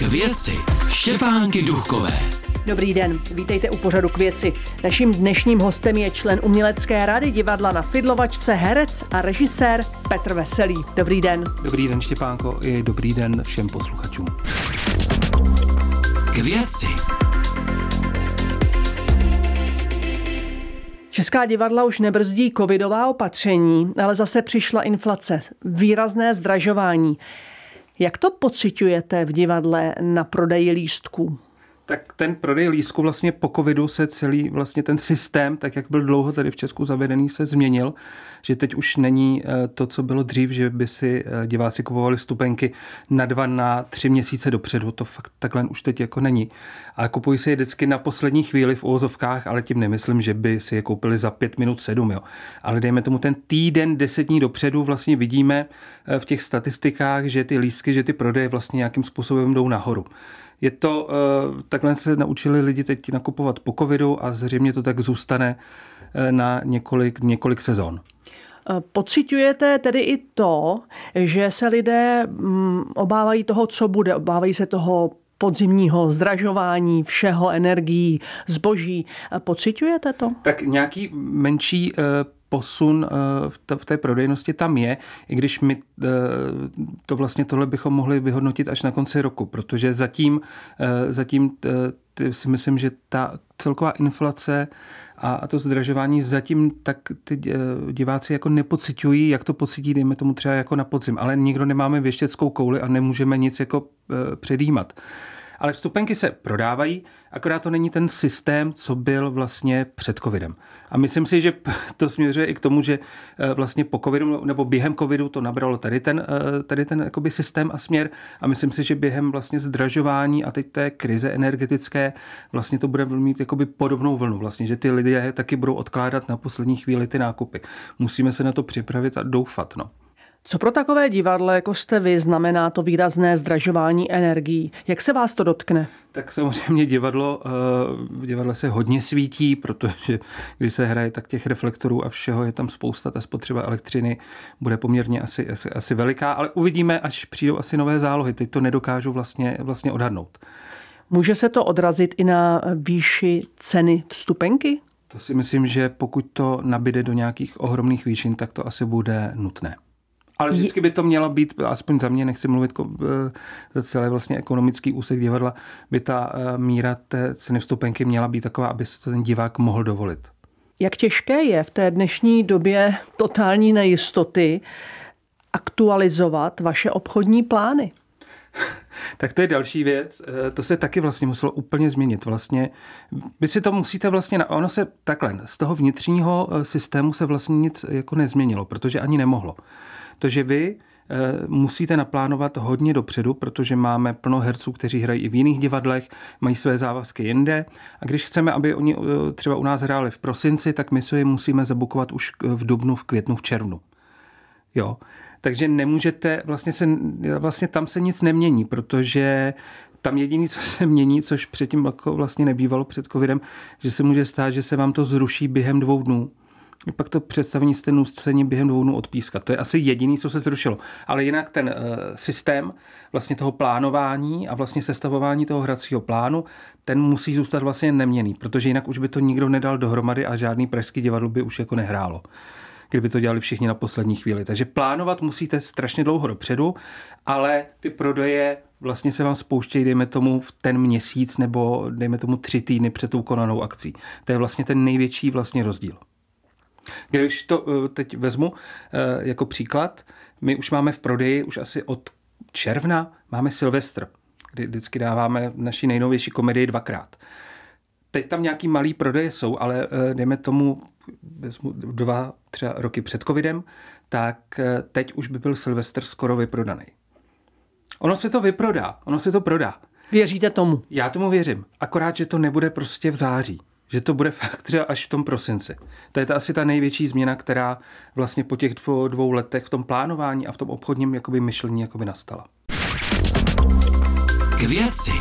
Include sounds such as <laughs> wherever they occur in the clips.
K věci Štěpánky Duchové. Dobrý den, vítejte u pořadu k věci. Naším dnešním hostem je člen umělecké rady divadla na Fidlovačce, herec a režisér Petr Veselý. Dobrý den. Dobrý den Štěpánko i dobrý den všem posluchačům. K věci Česká divadla už nebrzdí covidová opatření, ale zase přišla inflace, výrazné zdražování. Jak to pociťujete v divadle na prodeji lístků? Tak ten prodej lístku vlastně po covidu se celý vlastně ten systém, tak jak byl dlouho tady v Česku zavedený, se změnil, že teď už není eh, to, co bylo dřív, že by si eh, diváci kupovali stupenky na dva, na tři měsíce dopředu. To fakt takhle už teď jako není. A kupují si je vždycky na poslední chvíli v úvozovkách, ale tím nemyslím, že by si je koupili za pět minut sedm. Jo. Ale dejme tomu ten týden, deset dní dopředu vlastně vidíme eh, v těch statistikách, že ty lístky, že ty prodeje vlastně nějakým způsobem jdou nahoru. Je to, eh, takhle se naučili lidi teď nakupovat po covidu a zřejmě to tak zůstane eh, na několik, několik sezon. Eh, pociťujete tedy i to, že se lidé mm, obávají toho, co bude, obávají se toho podzimního zdražování všeho, energií, zboží. Pociťujete to? Tak nějaký menší posun eh, v té prodejnosti tam je, i když my eh, to vlastně tohle bychom mohli vyhodnotit až na konci roku, protože zatím, eh, zatím si myslím, že ta celková inflace a to zdražování zatím tak ty diváci jako nepocitují, jak to pocití, dejme tomu třeba jako na podzim, ale nikdo nemáme věštěckou kouli a nemůžeme nic jako předjímat. Ale vstupenky se prodávají, akorát to není ten systém, co byl vlastně před covidem. A myslím si, že <laughs> to směřuje i k tomu, že eh, vlastně po covidu nebo během covidu to nabralo tady ten, eh, tady ten jakoby systém a směr a myslím si, že během vlastně zdražování a teď té krize energetické vlastně to bude mít jakoby podobnou vlnu vlastně, že ty lidé taky budou odkládat na poslední chvíli ty nákupy. Musíme se na to připravit a doufat. No. Co pro takové divadlo, jako jste vy, znamená to výrazné zdražování energií? Jak se vás to dotkne? Tak samozřejmě divadlo, eh, v divadle se hodně svítí, protože když se hraje, tak těch reflektorů a všeho je tam spousta, ta spotřeba elektřiny bude poměrně asi, asi, asi veliká, ale uvidíme, až přijdou asi nové zálohy. Teď to nedokážu vlastně, vlastně odhadnout. Může se to odrazit i na výši ceny vstupenky? To si myslím, že pokud to nabide do nějakých ohromných výšin, tak to asi bude nutné. Ale vždycky by to mělo být, aspoň za mě, nechci mluvit eh, za celé vlastně ekonomický úsek divadla, by ta eh, míra té ceny vstupenky měla být taková, aby se to ten divák mohl dovolit. Jak těžké je v té dnešní době totální nejistoty aktualizovat vaše obchodní plány? <laughs> tak to je další věc. Eh, to se taky vlastně muselo úplně změnit. Vlastně, vy si to musíte vlastně, ono se takhle, z toho vnitřního systému se vlastně nic jako nezměnilo, protože ani nemohlo to, že vy eh, musíte naplánovat hodně dopředu, protože máme plno herců, kteří hrají i v jiných divadlech, mají své závazky jinde. A když chceme, aby oni eh, třeba u nás hráli v prosinci, tak my si je musíme zabukovat už v dubnu, v květnu, v červnu. Jo. Takže nemůžete, vlastně, se, vlastně tam se nic nemění, protože tam jediné, co se mění, což předtím jako vlastně nebývalo před covidem, že se může stát, že se vám to zruší během dvou dnů pak to představení stejnou scéně během dvou dnů odpískat. To je asi jediný, co se zrušilo. Ale jinak ten uh, systém vlastně toho plánování a vlastně sestavování toho hracího plánu, ten musí zůstat vlastně neměný, protože jinak už by to nikdo nedal dohromady a žádný pražský divadlo by už jako nehrálo kdyby to dělali všichni na poslední chvíli. Takže plánovat musíte strašně dlouho dopředu, ale ty prodeje vlastně se vám spouštějí, dejme tomu, v ten měsíc nebo dejme tomu tři týdny před tou konanou akcí. To je vlastně ten největší vlastně rozdíl. Když to eh, teď vezmu eh, jako příklad, my už máme v prodeji už asi od června máme Silvestr, kdy vždycky dáváme naší nejnovější komedii dvakrát. Teď tam nějaký malý prodeje jsou, ale eh, dejme tomu vezmu dva třeba roky před covidem, tak teď už by byl Silvestr skoro vyprodaný. Ono se to vyprodá, ono se to prodá. Věříte tomu? Já tomu věřím. Akorát, že to nebude prostě v září že to bude <laughs> fakt třeba až v tom prosinci. To je ta asi ta největší změna, která vlastně po těch dvou, dvou letech v tom plánování a v tom obchodním jakoby myšlení jakoby nastala. K věci.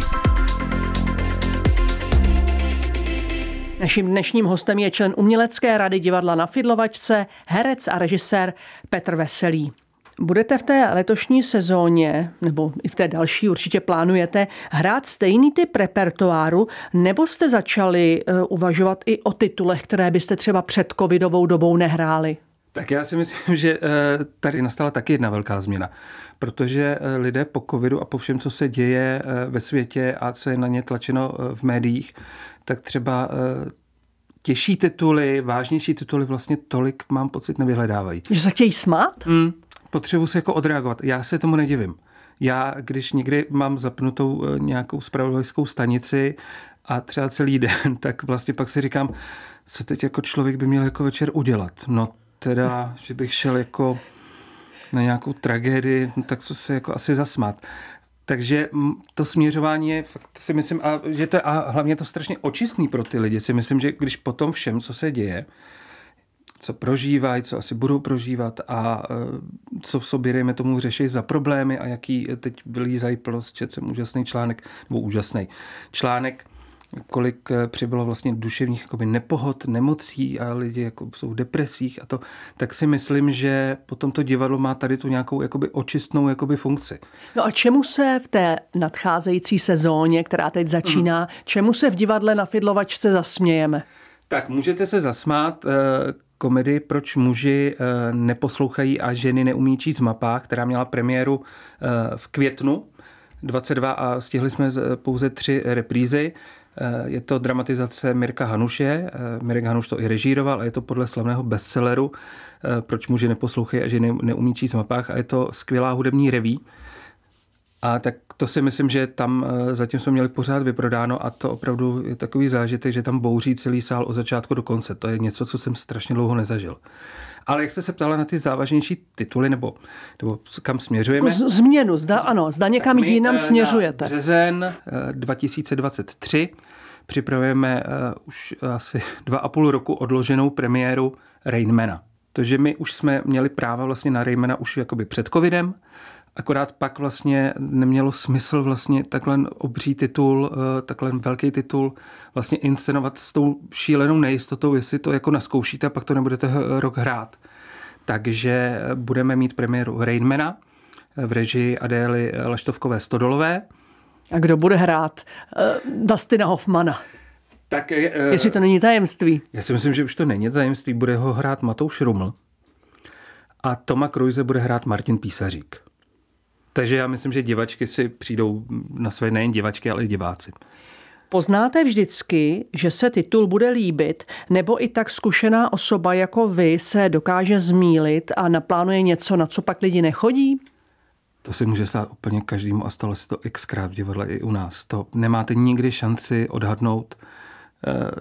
Naším dnešním hostem je člen umělecké rady divadla na Fidlovačce, herec a režisér Petr Veselý. Budete v té letošní sezóně, nebo i v té další určitě plánujete, hrát stejný typ repertoáru, nebo jste začali uh, uvažovat i o titulech, které byste třeba před covidovou dobou nehráli? Tak já si myslím, že eh, tady nastala taky jedna velká změna, protože eh, lidé po covidu a po všem, co se děje ve světě a co je na ně tlačeno v médiích, tak třeba těžší tituly, vážnější tituly vlastně tolik, mám pocit, nevyhledávají. Že se chtějí smát? Mm, potřebuji se jako odreagovat. Já se tomu nedivím. Já, když někdy mám zapnutou eh, nějakou spravodajskou stanici a třeba celý <laughs> den, tak vlastně pak si říkám, co teď jako člověk by měl jako večer udělat. No teda, <laughs> že bych šel jako na nějakou tragédii, no tak co se jako asi zasmát. Takže to směřování je, fakt si myslím, a, že to, a hlavně to strašně očistný pro ty lidi. Si myslím, že když po tom všem, co se děje, co prožívají, co asi budou prožívat a e, co v sobě, dejme tomu, řeší za problémy a jaký teď vylízají plnost. Četl jsem úžasný článek, nebo úžasný článek, kolik e, přibylo vlastně duševních jakoby, nepohod, nemocí a lidi jako jsou v depresích a to, tak si myslím, že potom to divadlo má tady tu nějakou jakoby, očistnou jakoby, funkci. No a čemu se v té nadcházející sezóně, která teď začíná, mm. čemu se v divadle na Fidlovačce zasmějeme? Tak můžete se zasmát e, komedii Proč muži neposlouchají a ženy neumí číst mapách, která měla premiéru v květnu 22 a stihli jsme pouze tři reprízy. Je to dramatizace Mirka Hanuše. Mirek Hanuš to i režíroval a je to podle slavného bestselleru Proč muži neposlouchají a ženy neumí číst mapách a je to skvělá hudební reví a tak to si myslím, že tam eh, zatím jsme měli pořád vyprodáno a to opravdu je takový zážitek, že tam bouří celý sál od začátku do konce. To je něco, co jsem strašně dlouho nezažil. Ale jak jste se ptala na ty závažnější tituly, nebo, nebo kam směřujeme? Z, změnu, zda, ano, zda někam jinam eh, směřujete. březen 2023 eh, připravujeme už asi <laughs> dva a půl roku odloženou premiéru Rainmana. Takže my už jsme měli práva vlastně na Raymana už jakoby před covidem, Akorát pak vlastně nemělo smysl vlastně takhle obří titul, eh, takhle velký titul vlastně inscenovat s tou šílenou nejistotou, jestli to jako naskoušíte a pak to nebudete rok hrát. Takže budeme mít premiéru Rainmana v režii Adély Laštovkové Stodolové. A kdo bude hrát? Dustina Hoffmana. Tak, Jestli to není tajemství. Já si myslím, že už to není tajemství. Bude ho hrát Matouš Ruml. A Toma Kruise bude hrát Martin Písařík. Takže já myslím, že divačky si přijdou na své nejen divačky, ale i diváci. Poznáte vždycky, že se titul bude líbit, nebo i tak zkušená osoba jako vy se dokáže zmílit a naplánuje něco, na co pak lidi nechodí? To se může stát úplně každému a stalo se to xkrát v divadle i u nás. To nemáte nikdy šanci odhadnout, eh,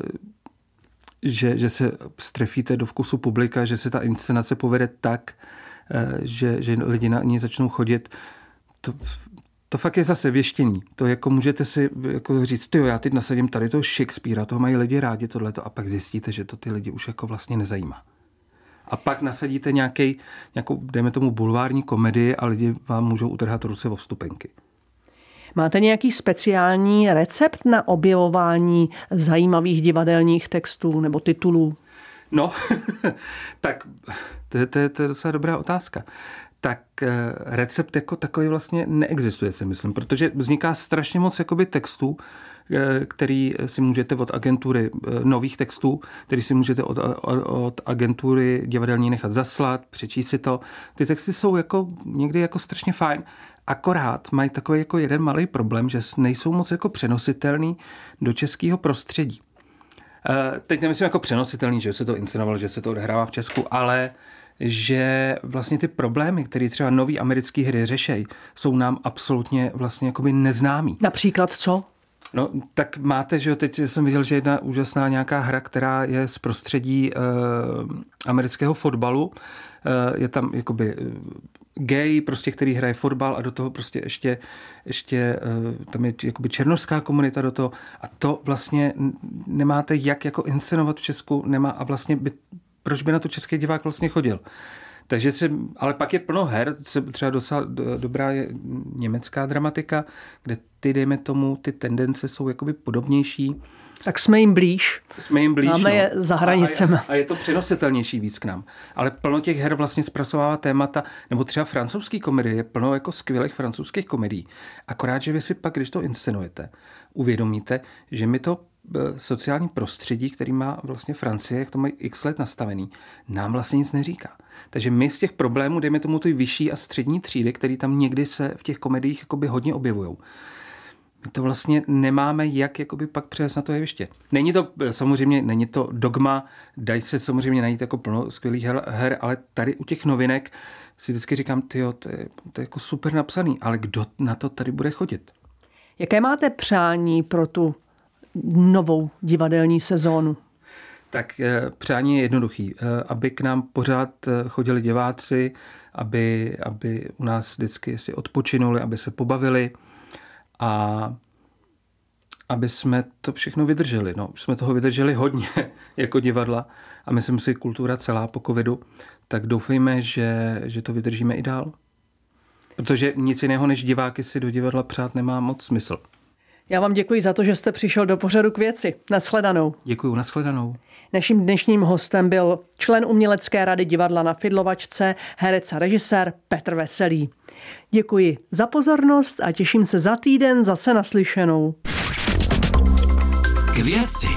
že, že se strefíte do vkusu publika, že se ta inscenace povede tak, že, že lidi na ní začnou chodit to, to fakt je zase věštění. To jako můžete si jako říct, ty já teď nasadím tady toho Shakespearea, toho mají lidi rádi tohleto a pak zjistíte, že to ty lidi už jako vlastně nezajímá. A pak nasadíte nějaký, nějakou, dejme tomu, bulvární komedii a lidi vám můžou utrhat ruce o vstupenky. Máte nějaký speciální recept na objevování zajímavých divadelních textů nebo titulů? No, <laughs> tak to je, to, je, to je docela dobrá otázka tak eh, recept jako takový vlastně neexistuje, si myslím, protože vzniká strašně moc jakoby textů, eh, který si můžete od agentury eh, nových textů, který si můžete od, od agentury divadelní nechat zaslat, přečíst si to. Ty texty jsou jako někdy jako strašně fajn, akorát mají takový jako jeden malý problém, že nejsou moc jako přenositelný do českého prostředí. Teď nemyslím jako přenositelný, že se to inscenovalo, že se to odehrává v Česku, ale že vlastně ty problémy, které třeba nový americké hry řešejí, jsou nám absolutně vlastně jakoby neznámý. Například co? No, tak máte, že teď jsem viděl, že jedna úžasná nějaká hra, která je z prostředí e, amerického fotbalu, e, je tam jakoby eh, gay, prostě, který hraje fotbal a do toho prostě ještě, ještě e, tam je jakoby černožská komunita do toho a to vlastně nemáte jak jako inscenovat v Česku, nemá a vlastně by proč by na to český divák vlastně chodil? Takže si, ale pak je plno her, třeba docela dobrá je německá dramatika, kde ty, dejme tomu, ty tendence jsou jakoby podobnější. Tak jsme jim blíž. Jsme jim blíž. Máme no. je za hranicemi. A, a, a je to přenositelnější víc k nám. Ale plno těch her vlastně zpracovává témata, nebo třeba francouzský komedie, je plno jako skvělých francouzských komedií. Akorát, že vy si pak, když to inscenujete, uvědomíte, že mi to sociální prostředí, který má vlastně Francie, jak to mají x let nastavený, nám vlastně nic neříká. Takže my z těch problémů, dejme tomu ty vyšší a střední třídy, které tam někdy se v těch komediích hodně objevují, my to vlastně nemáme jak jakoby pak přes na to jeviště. Není to samozřejmě, není to dogma, dají se samozřejmě najít jako plno skvělých her, ale tady u těch novinek si vždycky říkám, ty to je, to je jako super napsaný, ale kdo na to tady bude chodit? Jaké máte přání pro tu novou divadelní sezónu? Tak eh, přání je jednoduchý, eh, aby k nám pořád eh, chodili diváci, aby, aby u nás vždycky si odpočinuli, aby se pobavili, a aby jsme to všechno vydrželi. No, už jsme toho vydrželi hodně <laughs> jako divadla a myslím si kultura celá po covidu, tak doufejme, že, že to vydržíme i dál. Protože nic jiného než diváky si do divadla přát nemá moc smysl. Já vám děkuji za to, že jste přišel do pořadu k věci. Naschledanou. Děkuji, naschledanou. Naším dnešním hostem byl člen umělecké rady divadla na Fidlovačce, herec a režisér Petr Veselý. Děkuji za pozornost a těším se za týden zase naslyšenou. K věci.